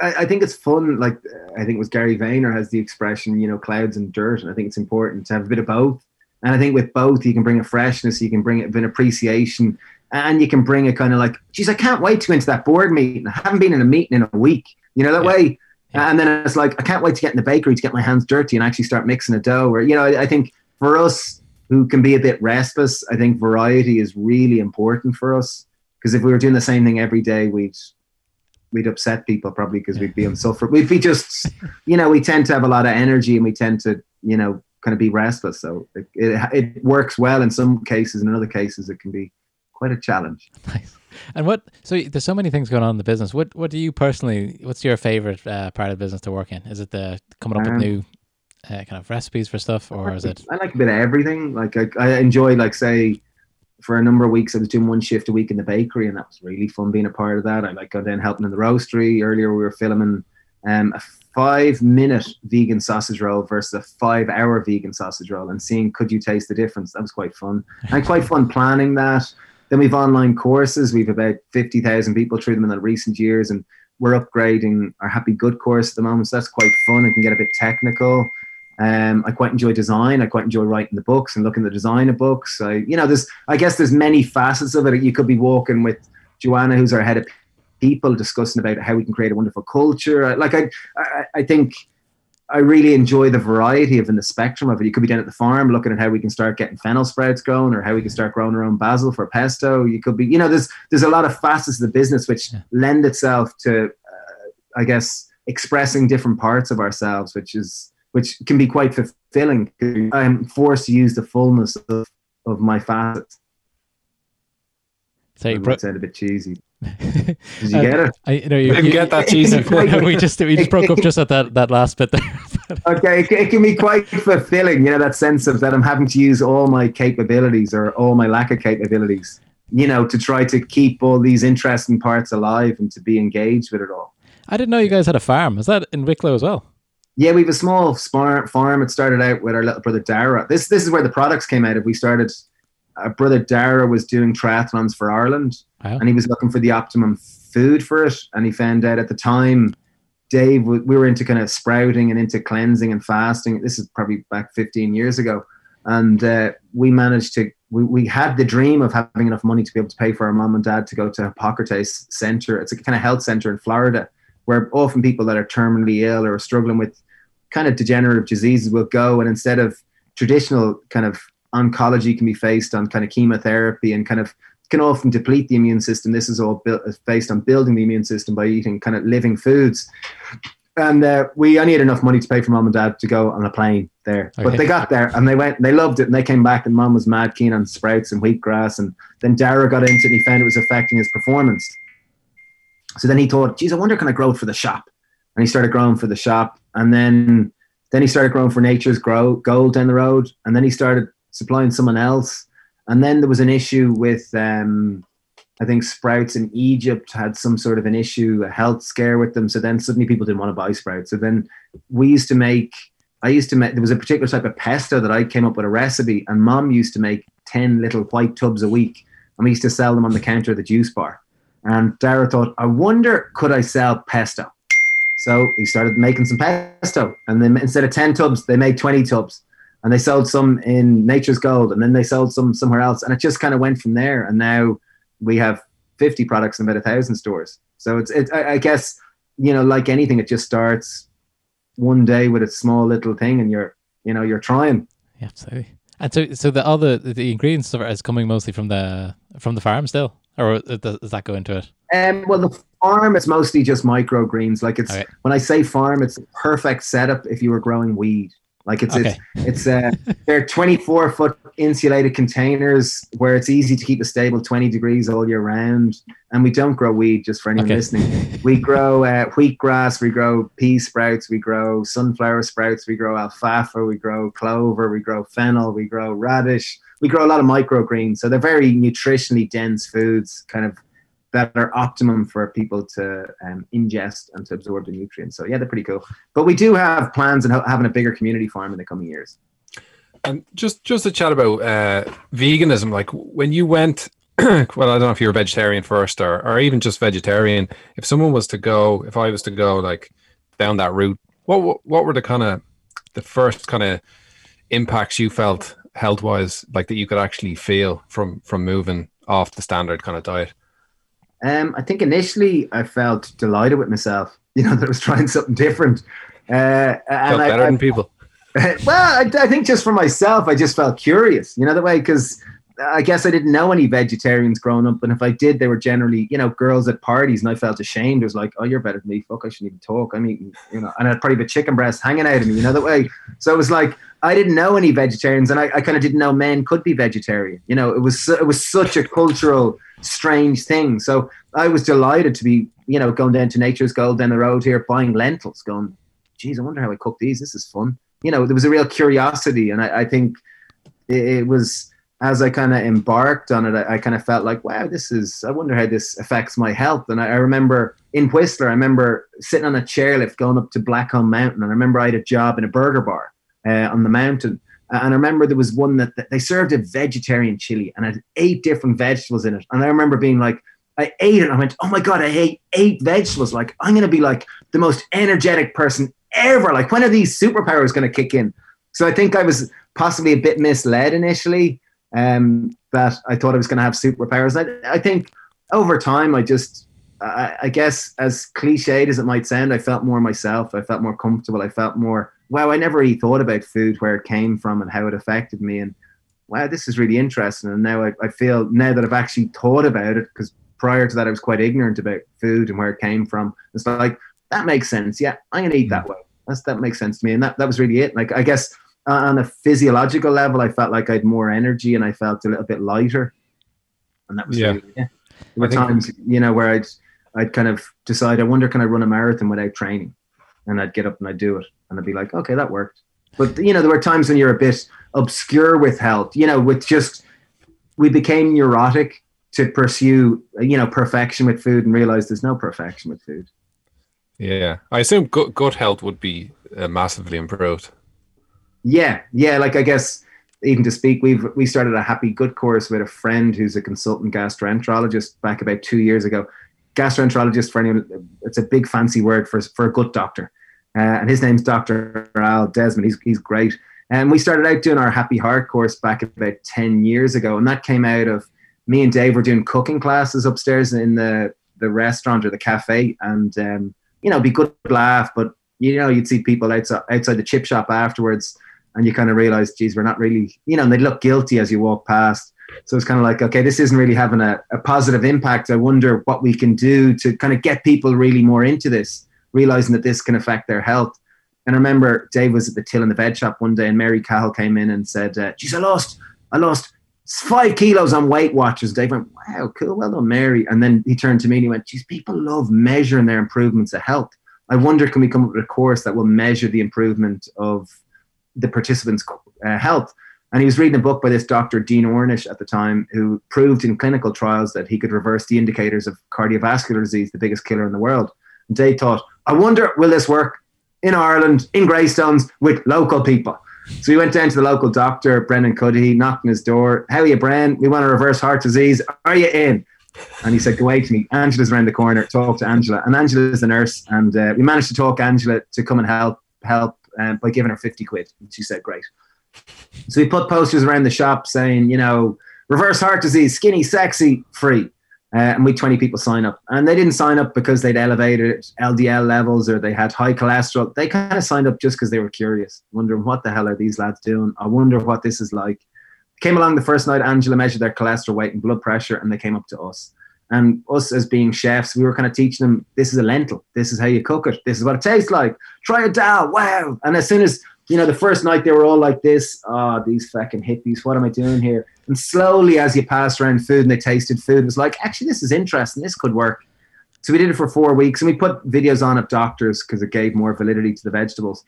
S4: I, I think it's fun. Like I think it was Gary Vayner has the expression, you know, clouds and dirt, and I think it's important to have a bit of both. And I think with both, you can bring a freshness, you can bring a bit of appreciation, and you can bring a kind of like, geez, I can't wait to go into that board meeting. I haven't been in a meeting in a week. You know that
S2: Yeah.
S4: way.
S2: Yeah.
S4: And then it's like, I can't wait to get in the bakery to get my hands dirty and actually start mixing a dough. Or you know, I, I think for us who can be a bit restless, I think variety is really important for us. Because if we were doing the same thing every day, we'd we'd upset people probably because we'd be [laughs] unsufferable. We'd be just, you know, we tend to have a lot of energy and we tend to, you know, kind of be restless. So it, it, it works well in some cases, and in other cases, it can be quite a challenge. [laughs]
S2: Nice. And what? So there's so many things going on in the business. What What do you personally? What's your favorite uh, part of the business to work in? Is it the coming up
S4: Um,
S2: with new uh, kind of recipes for stuff, or is it?
S4: I like a bit of everything. Like I, I enjoy, like say, for a number of weeks, I was doing one shift a week in the bakery, and that was really fun being a part of that. I like going down helping in the roastery. Earlier, we were filming um, a five-minute vegan sausage roll versus a five-hour vegan sausage roll, and seeing could you taste the difference. That was quite fun, and quite [laughs] fun planning that. Then we've online courses. We've about fifty thousand people through them in the recent years, and we're upgrading our Happy Good course at the moment. So that's quite fun. It can get a bit technical. Um, I quite enjoy design. I quite enjoy writing the books and looking at the design of books. I, you know, there's, I guess there's many facets of it. You could be walking with Joanna, who's our head of people, discussing about how we can create a wonderful culture. Like I, I, I think I really enjoy the variety of in the spectrum of it. You could be down at the farm looking at how we can start getting fennel sprouts going, or how we can start growing our own basil for pesto. You could be, you know, there's there's a lot of facets of the business which
S2: Yeah.
S4: lend itself to, uh, I guess, expressing different parts of ourselves, which is which can be quite fulfilling. I'm forced to um, use the fullness of, of my facets.
S2: So you
S4: It
S2: bro-
S4: might sound a bit cheesy. [laughs] Did you get it?
S2: I, you know, you,
S3: Didn't
S2: you-
S3: get that cheesy. [laughs]
S2: we just we just broke up just at that, that last bit there. [laughs]
S4: okay, it, it can be quite fulfilling, you know, that sense of that I'm having to use all my capabilities or all my lack of capabilities, you know, to try to keep all these interesting parts alive and to be engaged with it all.
S2: I didn't know you guys had a farm. Is that in Wicklow as well?
S4: Yeah, we have a small farm. It started out with our little brother Dara. This this is where the products came out of. We started. Our brother Dara was doing triathlons for Ireland,
S2: Wow.
S4: and he was looking for the optimum food for it. And he found out at the time, Dave, we were into kind of sprouting and into cleansing and fasting. This is probably back 15 years ago, and uh, we managed to. We, we had the dream of having enough money to be able to pay for our mom and dad to go to Hippocrates Center. It's a kind of health center in Florida where often people that are terminally ill or struggling with kind of degenerative diseases will go and instead of traditional kind of oncology can be faced on kind of chemotherapy and kind of can often deplete the immune system. This is all built based on building the immune system by eating kind of living foods. And uh, we only had enough money to pay for mom and dad to go on a plane there.
S2: Okay.
S4: But they got there and they went, they loved it. And they came back and mom was mad keen on sprouts and wheatgrass. And then Dara got into it and he found it was affecting his performance. So then he thought, geez, I wonder can I grow for the shop? And he started growing for the shop. And then then he started growing for Nature's Grow Gold down the road. And then he started supplying someone else. And then there was an issue with um, I think Sprouts in Egypt had some sort of an issue, a health scare with them. So then suddenly people didn't want to buy Sprouts. So then we used to make I used to make there was a particular type of pesto that I came up with a recipe, and mom used to make 10 little white tubs a week. And we used to sell them on the counter of the juice bar. And Dara thought, I wonder, could I sell pesto? So he started making some pesto. And then instead of 10 tubs, they made 20 tubs. And they sold some in Nature's Gold. And then they sold some somewhere else. And it just kind of went from there. And now we have 50 products in about a thousand stores. So it's, it's I, I guess, you know, like anything, it just starts one day with a small little thing and you're, you know, you're trying.
S2: Yeah, absolutely. And so, so the other the ingredients stuff is coming mostly from the from the farm still, or does, does that go into it?
S4: Um, well, the farm it's mostly just microgreens. Like it's
S2: Okay.
S4: when I say farm, it's a perfect setup if you were growing weed. Like it's
S2: Okay.
S4: it's [laughs] it's uh, they're 24 foot insulated containers where it's easy to keep a stable 20 degrees all year round. And we don't grow weed just for anyone
S2: Okay.
S4: listening. We grow uh, wheatgrass, we grow pea sprouts, we grow sunflower sprouts, we grow alfalfa, we grow clover, we grow fennel, we grow radish. We grow a lot of microgreens. So they're very nutritionally dense foods, kind of that are optimum for people to um, ingest and to absorb the nutrients. So yeah, they're pretty cool. But we do have plans ha- having a bigger community farm in the coming years.
S3: And just just to chat about uh, veganism, like when you went, [clears throat] well, I don't know if you were vegetarian first or or even just vegetarian. If someone was to go, if I was to go like down that route, what what, what were the kind of the first kind of impacts you felt health wise, like that you could actually feel from from moving off the standard kind of diet?
S4: Um, I think initially I felt delighted with myself, [laughs] you know, that I was trying something different. Uh,
S3: Felt
S4: and I,
S3: better
S4: I-
S3: than people. [laughs]
S4: well, I, I think just for myself, I just felt curious, you know, the way because I guess I didn't know any vegetarians growing up, and if I did, they were generally, you know, girls at parties, and I felt ashamed. It was like, oh, you're better than me. Fuck, I shouldn't even talk. I'm eating, you know, and I'd probably have a chicken breast hanging out of me, you know, that way. So it was like I didn't know any vegetarians, and I, I kind of didn't know men could be vegetarian. You know, it was it was such a cultural strange thing. So I was delighted to be, you know, going down to Nature's Gold down the road here, buying lentils, going, geez, I wonder how I cook these. This is fun. You know, there was a real curiosity, and I, I think it, it was as I kind of embarked on it, I, I kind of felt like, wow, this is. I wonder how this affects my health. And I, I remember in Whistler, I remember sitting on a chairlift going up to Blackcomb Mountain, and I remember I had a job in a burger bar uh, on the mountain. And I remember there was one that, that they served a vegetarian chili and had eight different vegetables in it. And I remember being like, I ate it and I went, oh my God, I ate eight vegetables. Like, I'm going to be like the most energetic person ever. Like, when are these superpowers going to kick in? So I think I was possibly a bit misled initially um, that I thought I was going to have superpowers. I, I think over time, I just, I, I guess, as cliched as it might sound, I felt more myself. I felt more comfortable. I felt more, wow, I never really thought about food, where it came from, and how it affected me. And wow, this is really interesting. And now I, I feel, now that I've actually thought about it, because prior to that, I was quite ignorant about food and where it came from. It's like, that makes sense. Yeah, I'm going to eat that mm. way. That's, that makes sense to me. And that, that was really it. Like, I guess on a physiological level, I felt like I had more energy and I felt a little bit lighter. And that was
S3: Yeah.
S4: really, yeah. There were times, you know, where I'd I'd kind of decide, I wonder, can I run a marathon without training? And I'd get up and I'd do it, and I'd be like, okay, that worked. But you know, there were times when you're a bit obscure with health. You know, with just we became neurotic to pursue, you know, perfection with food, and realize there's no perfection with food.
S3: Yeah, I assume gut, gut health would be uh, massively improved.
S4: Yeah, yeah. Like I guess even to speak, we've we started a happy gut course with a friend who's a consultant gastroenterologist back about two years ago. Gastroenterologist for anyone, it's a big fancy word for for a gut doctor, uh, and his name's Doctor Al Desmond. He's he's great. And we started out doing our Happy Heart course back about ten years ago, and that came out of me and Dave were doing cooking classes upstairs in the the restaurant or the cafe, and um, you know, be good laugh, but you know, you'd see people outside outside the chip shop afterwards and you kind of realize, geez, we're not really, you know, and they look guilty as you walk past. So it's kind of like, okay, this isn't really having a, a positive impact. I wonder what we can do to kind of get people really more into this, realizing that this can affect their health. And I remember Dave was at the till in the veg shop one day, and Mary Cahill came in and said, uh, "Geez, I lost, I lost five kilos on Weight Watchers." Dave went, "Wow, cool, well done, Mary." And then he turned to me and he went, "Geez, people love measuring their improvements of health. I wonder, can we come up with a course that will measure the improvement of the participants' uh, health?" And he was reading a book by this Dr. Dean Ornish at the time, who proved in clinical trials that he could reverse the indicators of cardiovascular disease, the biggest killer in the world. And Dave thought, I wonder, will this work in Ireland, in Greystones, with local people? So we went down to the local doctor, Brendan Cuddy, knocked on his door. How are you, Bren? We want to reverse heart disease. Are you in? And he said, Go away to me. Angela's around the corner. Talk to Angela. And Angela's a nurse. And uh, we managed to talk Angela to come and help help um, by giving her 50 quid. And she said, Great. So we put posters around the shop saying, you know, reverse heart disease, skinny, sexy, free. Uh, and we had 20 people sign up. And they didn't sign up because they'd elevated LDL levels or they had high cholesterol. They kind of signed up just because they were curious, wondering what the hell are these lads doing? I wonder what this is like. Came along the first night, Angela measured their cholesterol weight and blood pressure, and they came up to us. And us as being chefs, we were kind of teaching them this is a lentil, this is how you cook it, this is what it tastes like. Try a dal, wow. And as soon as you know, the first night they were all like this, oh, these fucking hippies, what am I doing here? And slowly, as you passed around food and they tasted food, it was like, actually, this is interesting. This could work. So we did it for four weeks and we put videos on of doctors because it gave more validity to the vegetables.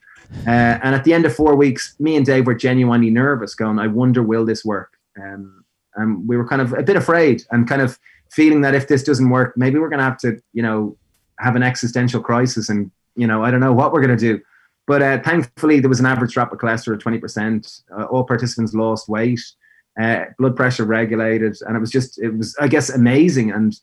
S4: Uh, and at the end of four weeks, me and Dave were genuinely nervous, going, I wonder, will this work? Um, and we were kind of a bit afraid and kind of feeling that if this doesn't work, maybe we're going to have to, you know, have an existential crisis and, you know, I don't know what we're going to do. But uh, thankfully, there was an average drop of cholesterol of 20%. Uh, all participants lost weight, uh, blood pressure regulated. And it was just, it was, I guess, amazing. And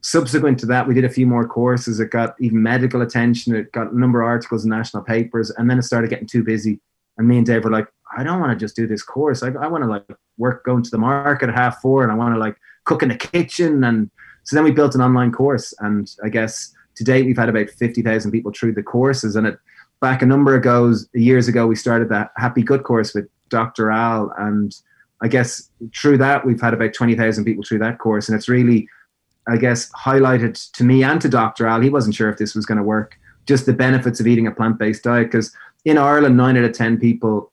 S4: subsequent to that, we did a few more courses. It got even medical attention. It got a number of articles in national papers. And then it started getting too busy. And me and Dave were like, I don't want to just do this course. I, I want to like work going to the market at half four and I want to like cook in the kitchen. And so then we built an online course. And I guess to date, we've had about 50,000 people through the courses. And it, back a number of goes years ago, we started that Happy Gut course with Dr. Al, and I guess through that we've had about twenty thousand people through that course, and it's really, I guess, highlighted to me and to Dr. Al. He wasn't sure if this was going to work. Just the benefits of eating a plant-based diet, because in Ireland, nine out of ten people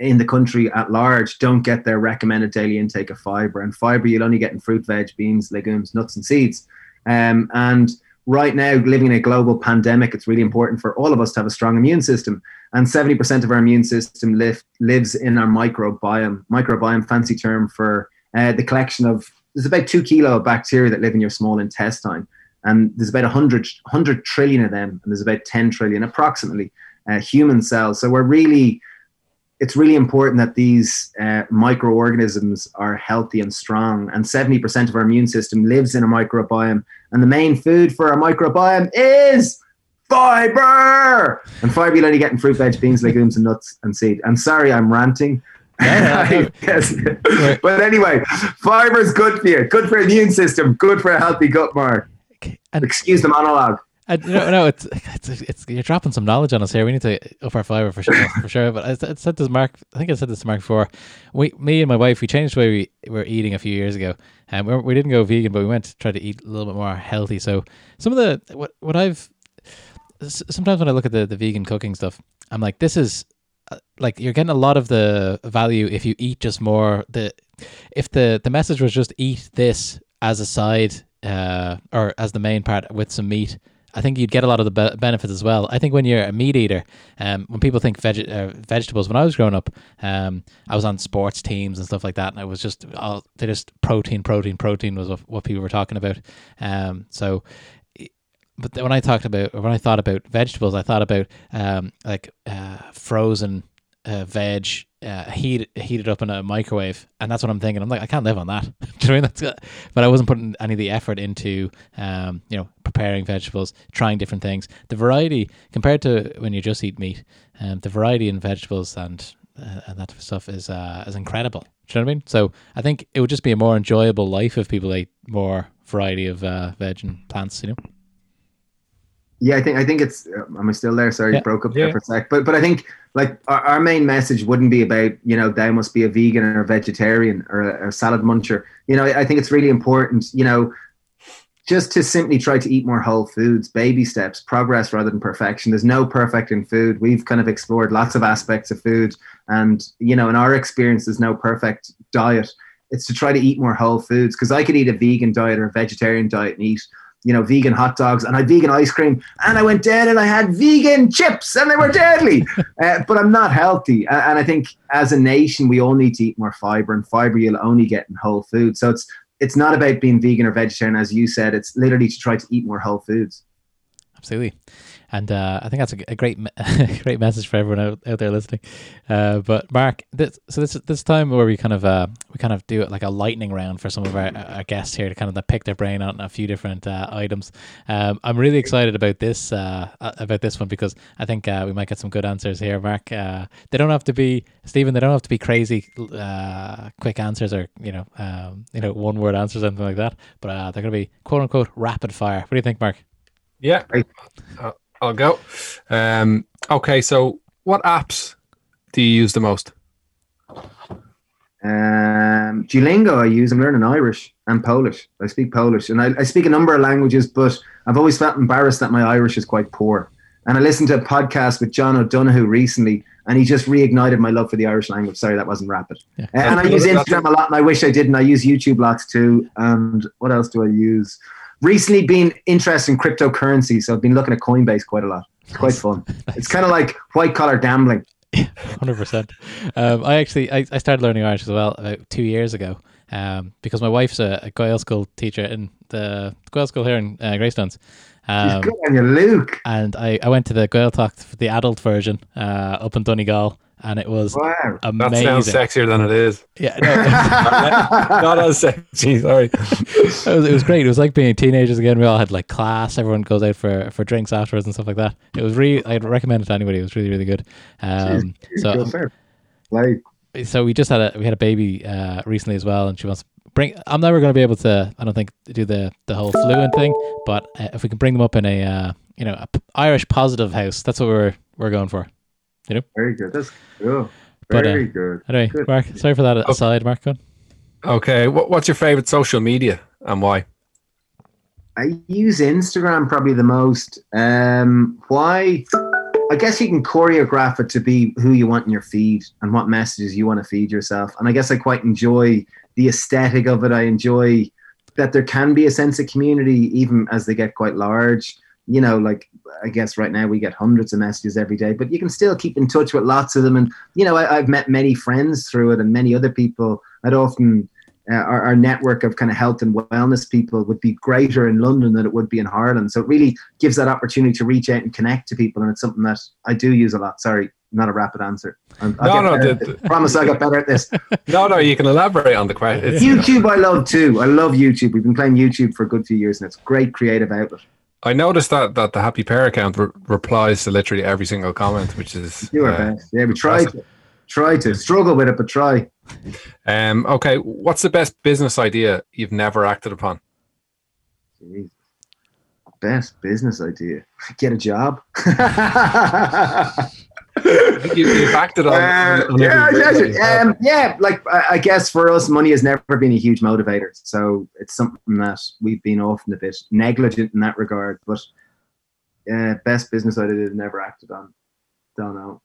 S4: in the country at large don't get their recommended daily intake of fiber, and fiber you'll only get in fruit, veg, beans, legumes, nuts, and seeds. Um, and right now, living in a global pandemic, it's really important for all of us to have a strong immune system. And 70% of our immune system live, lives in our microbiome. Microbiome, fancy term for uh, the collection of, there's about two kilo of bacteria that live in your small intestine. And there's about 100, 100 trillion of them, and there's about 10 trillion approximately uh, human cells. So we're really, it's really important that these uh, microorganisms are healthy and strong. And 70% of our immune system lives in a microbiome. And the main food for our microbiome is fiber. And fiber you'll only get in fruit, veg, beans, legumes, and nuts and seed. I'm sorry, I'm ranting. [laughs] yes. but anyway, fiber is good for you, good for immune system, good for a healthy gut, Mark.
S2: And-
S4: Excuse the monologue.
S2: I, no, no, it's, it's it's you're dropping some knowledge on us here. We need to up our fiber for sure, for sure. But I, I said this, Mark. I think I said this to Mark before. We, me and my wife, we changed the way we were eating a few years ago, and we, we didn't go vegan, but we went to try to eat a little bit more healthy. So some of the what what I've sometimes when I look at the the vegan cooking stuff, I'm like, this is uh, like you're getting a lot of the value if you eat just more. The if the the message was just eat this as a side uh, or as the main part with some meat, I think you'd get a lot of the be- benefits as well. I think when you're a meat eater, um, when people think veg- uh, vegetables, when I was growing up, um, I was on sports teams and stuff like that, and it was just all they just protein, protein, protein was what, people were talking about. Um, so, but when I talked about when I thought about vegetables, I thought about um, like uh, frozen uh, veg uh, heat heated up in a microwave, and that's what I'm thinking. I'm like, I can't live on that. [laughs] You know I mean? That's good. But I wasn't putting any of the effort into, um, you know, preparing vegetables, trying different things. The variety compared to when you just eat meat, um, the variety in vegetables and uh, and that stuff is uh, is incredible. Do you know what I mean? So I think it would just be a more enjoyable life if people ate more variety of uh, veg and plants. You know.
S4: Yeah, I think I think it's. Uh, am I still there? Sorry,
S2: Yeah.
S4: broke up
S3: Yeah.
S4: there for a sec. But but I think like our, our main message wouldn't be about you know they must be a vegan or a vegetarian or a, salad muncher. You know, I, I think it's really important. You know, just to simply try to eat more whole foods, baby steps, progress rather than perfection. There's no perfect in food. We've kind of explored lots of aspects of food, and you know, in our experience, there's no perfect diet. It's to try to eat more whole foods because I could eat a vegan diet or a vegetarian diet and eat you know, vegan hot dogs and I had vegan ice cream and I went down and I had vegan chips and they were deadly. [laughs] uh, but I'm not healthy. And I think as a nation, we all need to eat more fiber and fiber you'll only get in whole food. So it's, it's not about being vegan or vegetarian, as you said. It's literally to try to eat more whole foods.
S2: Absolutely. And uh, I think that's a, a great, me- [laughs] great message for everyone out, out there listening. Uh, but Mark, this, so this this time where we kind of uh, we kind of do it like a lightning round for some of our, our guests here to kind of pick their brain on a few different uh, items. Um, I'm really excited about this uh, uh, about this one because I think uh, we might get some good answers here, Mark. Uh, they don't have to be Stephen. They don't have to be crazy, uh, quick answers or you know, um, you know, one word answers, or anything like that. But uh, they're going to be quote unquote rapid fire. What do you think, Mark?
S3: Yeah,
S4: Right.
S3: I'll, I'll go. Um, okay, so what apps do you use the most?
S4: Um, Duolingo, I use. I'm learning Irish and Polish. I speak Polish, and I, I speak a number of languages, but I've always felt embarrassed that my Irish is quite poor. And I listened to a podcast with John O'Donohue recently, and he just reignited my love for the Irish language. Sorry, that wasn't rapid.
S2: Yeah.
S4: Uh, and I use Instagram a lot, and I wish I didn't. I use YouTube lots too. And what else do I use? Recently, been interested in cryptocurrency, so I've been looking at Coinbase quite a lot. It's quite fun. [laughs] It's kind of like white collar gambling. [laughs]
S2: Hundred percent. Um, I actually I, I started learning Irish as well about two years ago. Um, because my wife's a, a Gaelscoil teacher in the Gaelscoil here in uh, Greystones. Um,
S4: Good on you, Luke.
S2: and I, I went to the Gaeltacht for the adult version uh, up in Donegal, and it was
S4: Wow.
S3: That sounds sexier than it is.
S2: Yeah, no, [laughs]
S3: Not as sexy. Sorry.
S2: it, was, it was great. It was like being teenagers again. We all had like class. Everyone goes out for, for drinks afterwards and stuff like that. It was really. I'd recommend it to anybody. It was really really good. Um, so
S4: Go. Like,
S2: so we just had a we had a baby uh, recently as well, and she wants to bring. I'm never going to be able to. I don't think do the the whole fluent thing, but uh, if we can bring them up in a uh, you know a p- Irish positive house, that's what we're we're going for.
S4: Very good. That's cool.
S2: But, uh,
S4: Very good.
S2: Anyway,
S4: Good.
S2: Mark, sorry for that aside, Mark. Go on.
S3: Okay, what, what's your favorite social media and why?
S4: I use Instagram probably the most. Um, why? I guess you can choreograph it to be who you want in your feed and what messages you want to feed yourself. And I guess I quite enjoy the aesthetic of it. I enjoy that there can be a sense of community even as they get quite large. You know, like I guess right now we get hundreds of messages every day, but you can still keep in touch with lots of them. And you know, I, I've met many friends through it, and many other people. I'd often uh, our, our network of kind of health and wellness people would be greater in London than it would be in Ireland. So it really gives that opportunity to reach out and connect to people, and it's something that I do use a lot. Sorry, not a rapid answer. I'm,
S3: No, no,
S4: better
S3: the-
S4: promise I got better at this. [laughs]
S3: No, no, you can elaborate on the question.
S4: YouTube, I love too. I love YouTube. We've been playing YouTube for a good few years, and it's a great creative outlet.
S3: I noticed that that the Happy Pear account re- replies to literally every single comment, which is [laughs]
S4: Do our
S3: uh,
S4: best. Yeah, we try to try to struggle with it, but try.
S3: um. Okay, what's the best business idea you've never acted upon?
S4: Jeez. Best business idea: [laughs] get a job. [laughs] [laughs]
S3: You, you've acted on.
S4: Uh,
S3: on
S4: yeah,
S3: every
S4: yeah,
S3: business.
S4: yeah, um, yeah. Like I, I guess for us, money has never been a huge motivator. So it's something that we've been often a bit negligent in that regard. But uh, best business idea I've never acted on. Don't know.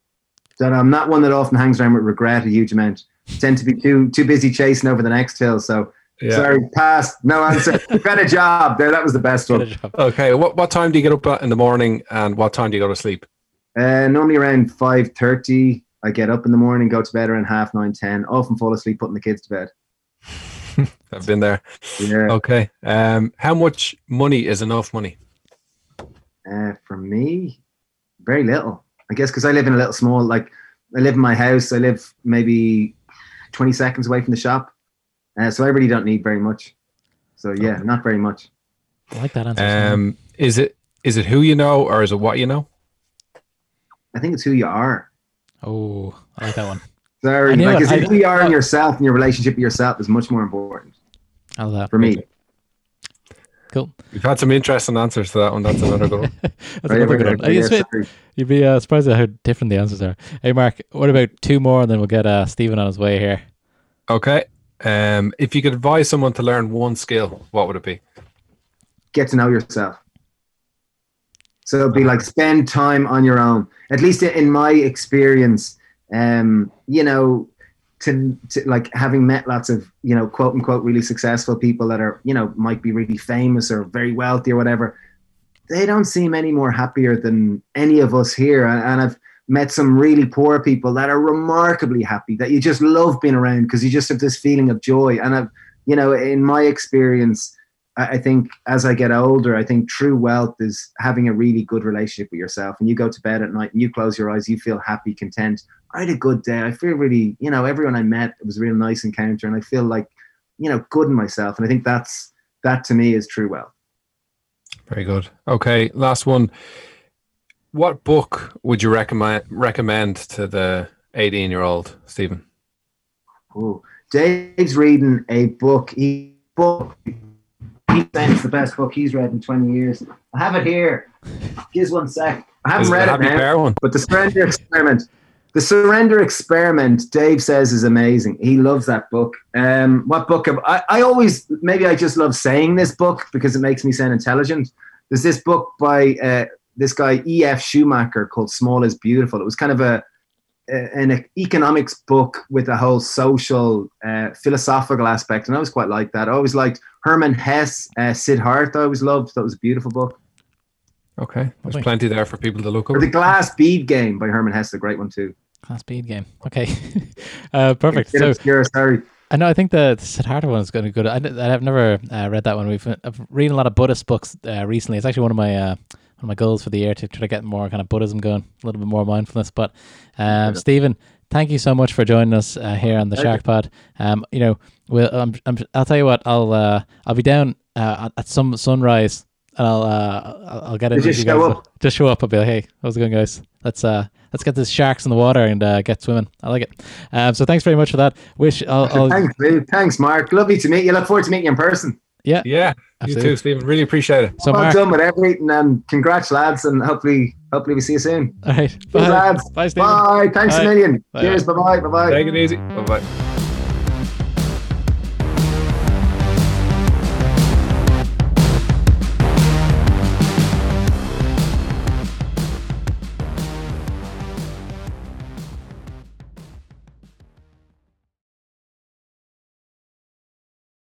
S4: Don't know. I'm not one that often hangs around with regret a huge amount. tend to be too too busy chasing over the next hill. So
S3: Yeah.
S4: Sorry, pass. No answer. [laughs] Better job. There, that was the best one.
S3: Okay. What what time do you get up at in the morning, and what time do you go to sleep?
S4: Uh, normally around five thirty. I get up in the morning, go to bed around half nine, ten. Often fall asleep putting the kids to bed. [laughs]
S3: I've been there.
S4: Yeah.
S3: Okay. Um, how much money is enough money?
S4: Uh, for me, very little. I guess because I live in a little small, like I live in my house. I live maybe twenty seconds away from the shop, uh, so I really don't need very much. So yeah, not very much.
S2: I like that answer.
S3: Um, is it is it who you know or is it what you know?
S4: I think it's who you are.
S2: oh, I like that one. [laughs]
S4: Sorry,
S2: I
S4: like
S2: it.
S4: it's
S2: I-
S4: who you are
S2: I-
S4: in yourself and your relationship with yourself is much more important
S2: I love that.
S4: for me.
S2: Cool.
S3: We've had some interesting answers to that one. That's another good one. [laughs]
S2: That's
S4: Right,
S2: another good one.
S4: right, yeah, sorry.
S2: You'd be uh, surprised at how different the answers are. Hey, Mark, what about two more, and then we'll get uh, Stephen on his way here.
S3: Okay. Um, if you could advise someone to learn one skill, what would it be?
S4: Get to know yourself. So it'd be like spend time on your own. At least in my experience, um, you know, to, to like having met lots of you know quote unquote really successful people that are you know might be really famous or very wealthy or whatever. They don't seem any more happier than any of us here, and, and I've met some really poor people that are remarkably happy that you just love being around because you just have this feeling of joy. And I've you know in my experience, I I think as I get older, I think true wealth is having a really good relationship with yourself. And you go to bed at night and you close your eyes, you feel happy, content. I had a good day. I feel really, you know, everyone I met, it was a real nice encounter. And I feel like, you know, good in myself. And I think that's, that to me is true wealth.
S3: Very good. Okay, last one. What book would you recommend recommend to the 18 year old Stephen?
S4: Ooh. Dave's reading a book. He book. He's saying it's the best book he's read in 20 years. I have it here. Give us one sec. I haven't read it now.
S3: One?
S4: But the surrender experiment, the surrender experiment, Dave says is amazing. He loves that book. Um, what book? Have, I, I always maybe I just love saying this book because it makes me sound intelligent. There's this book by uh, this guy E. F. Schumacher called "Small is Beautiful." It was kind of a an economics book with a whole social, uh, philosophical aspect, and I was quite like that. I always liked Hermann Hesse, uh, Siddhartha. I always loved. That was a beautiful book.
S3: Okay, there's
S2: Lovely.
S3: plenty there for people to look
S4: Or the Glass Bead Game by Hermann Hesse, a great one too.
S2: Glass Bead game. Okay. [laughs] uh, perfect. So
S4: obscure, sorry.
S2: I know. I think the Siddhartha one is going to go. good. I, have never uh, read that one. We've I've read a lot of Buddhist books uh, recently. It's actually one of my uh, one of my goals for the year to try to get more kind of Buddhism going, a little bit more mindfulness. But um,
S4: Yeah.
S2: Stephen, thank you so much for joining us uh, here on the Shark Pod. Um, you know, we'll, I'm, I'm, I'll tell you what. I'll uh, I'll be down uh, at- some sunrise. And I'll, uh, I'll get in.
S4: Just show
S2: guys.
S4: up.
S2: Just show up. I'll be like, hey, how's it going, guys? Let's uh, let's get the sharks in the water and uh, get swimming. I like it. Um, so thanks very much for that. Wish I'll, I'll
S4: Thanks. Thanks, Mark. Lovely to meet you. Look forward to meeting you in person.
S2: Yeah.
S3: Yeah,
S2: Absolutely.
S3: you too, Stephen. Really appreciate it.
S2: So
S4: well
S2: Mark,
S4: done with everything, and congrats, lads. And hopefully, hopefully we see you soon.
S2: all right.
S4: Cheers,
S2: Bye.
S4: lads.
S2: Bye, Stephen.
S4: Bye. Thanks
S2: Bye.
S4: a million.
S2: Bye.
S4: Cheers. Bye bye. Bye bye.
S3: Take it easy. Bye bye.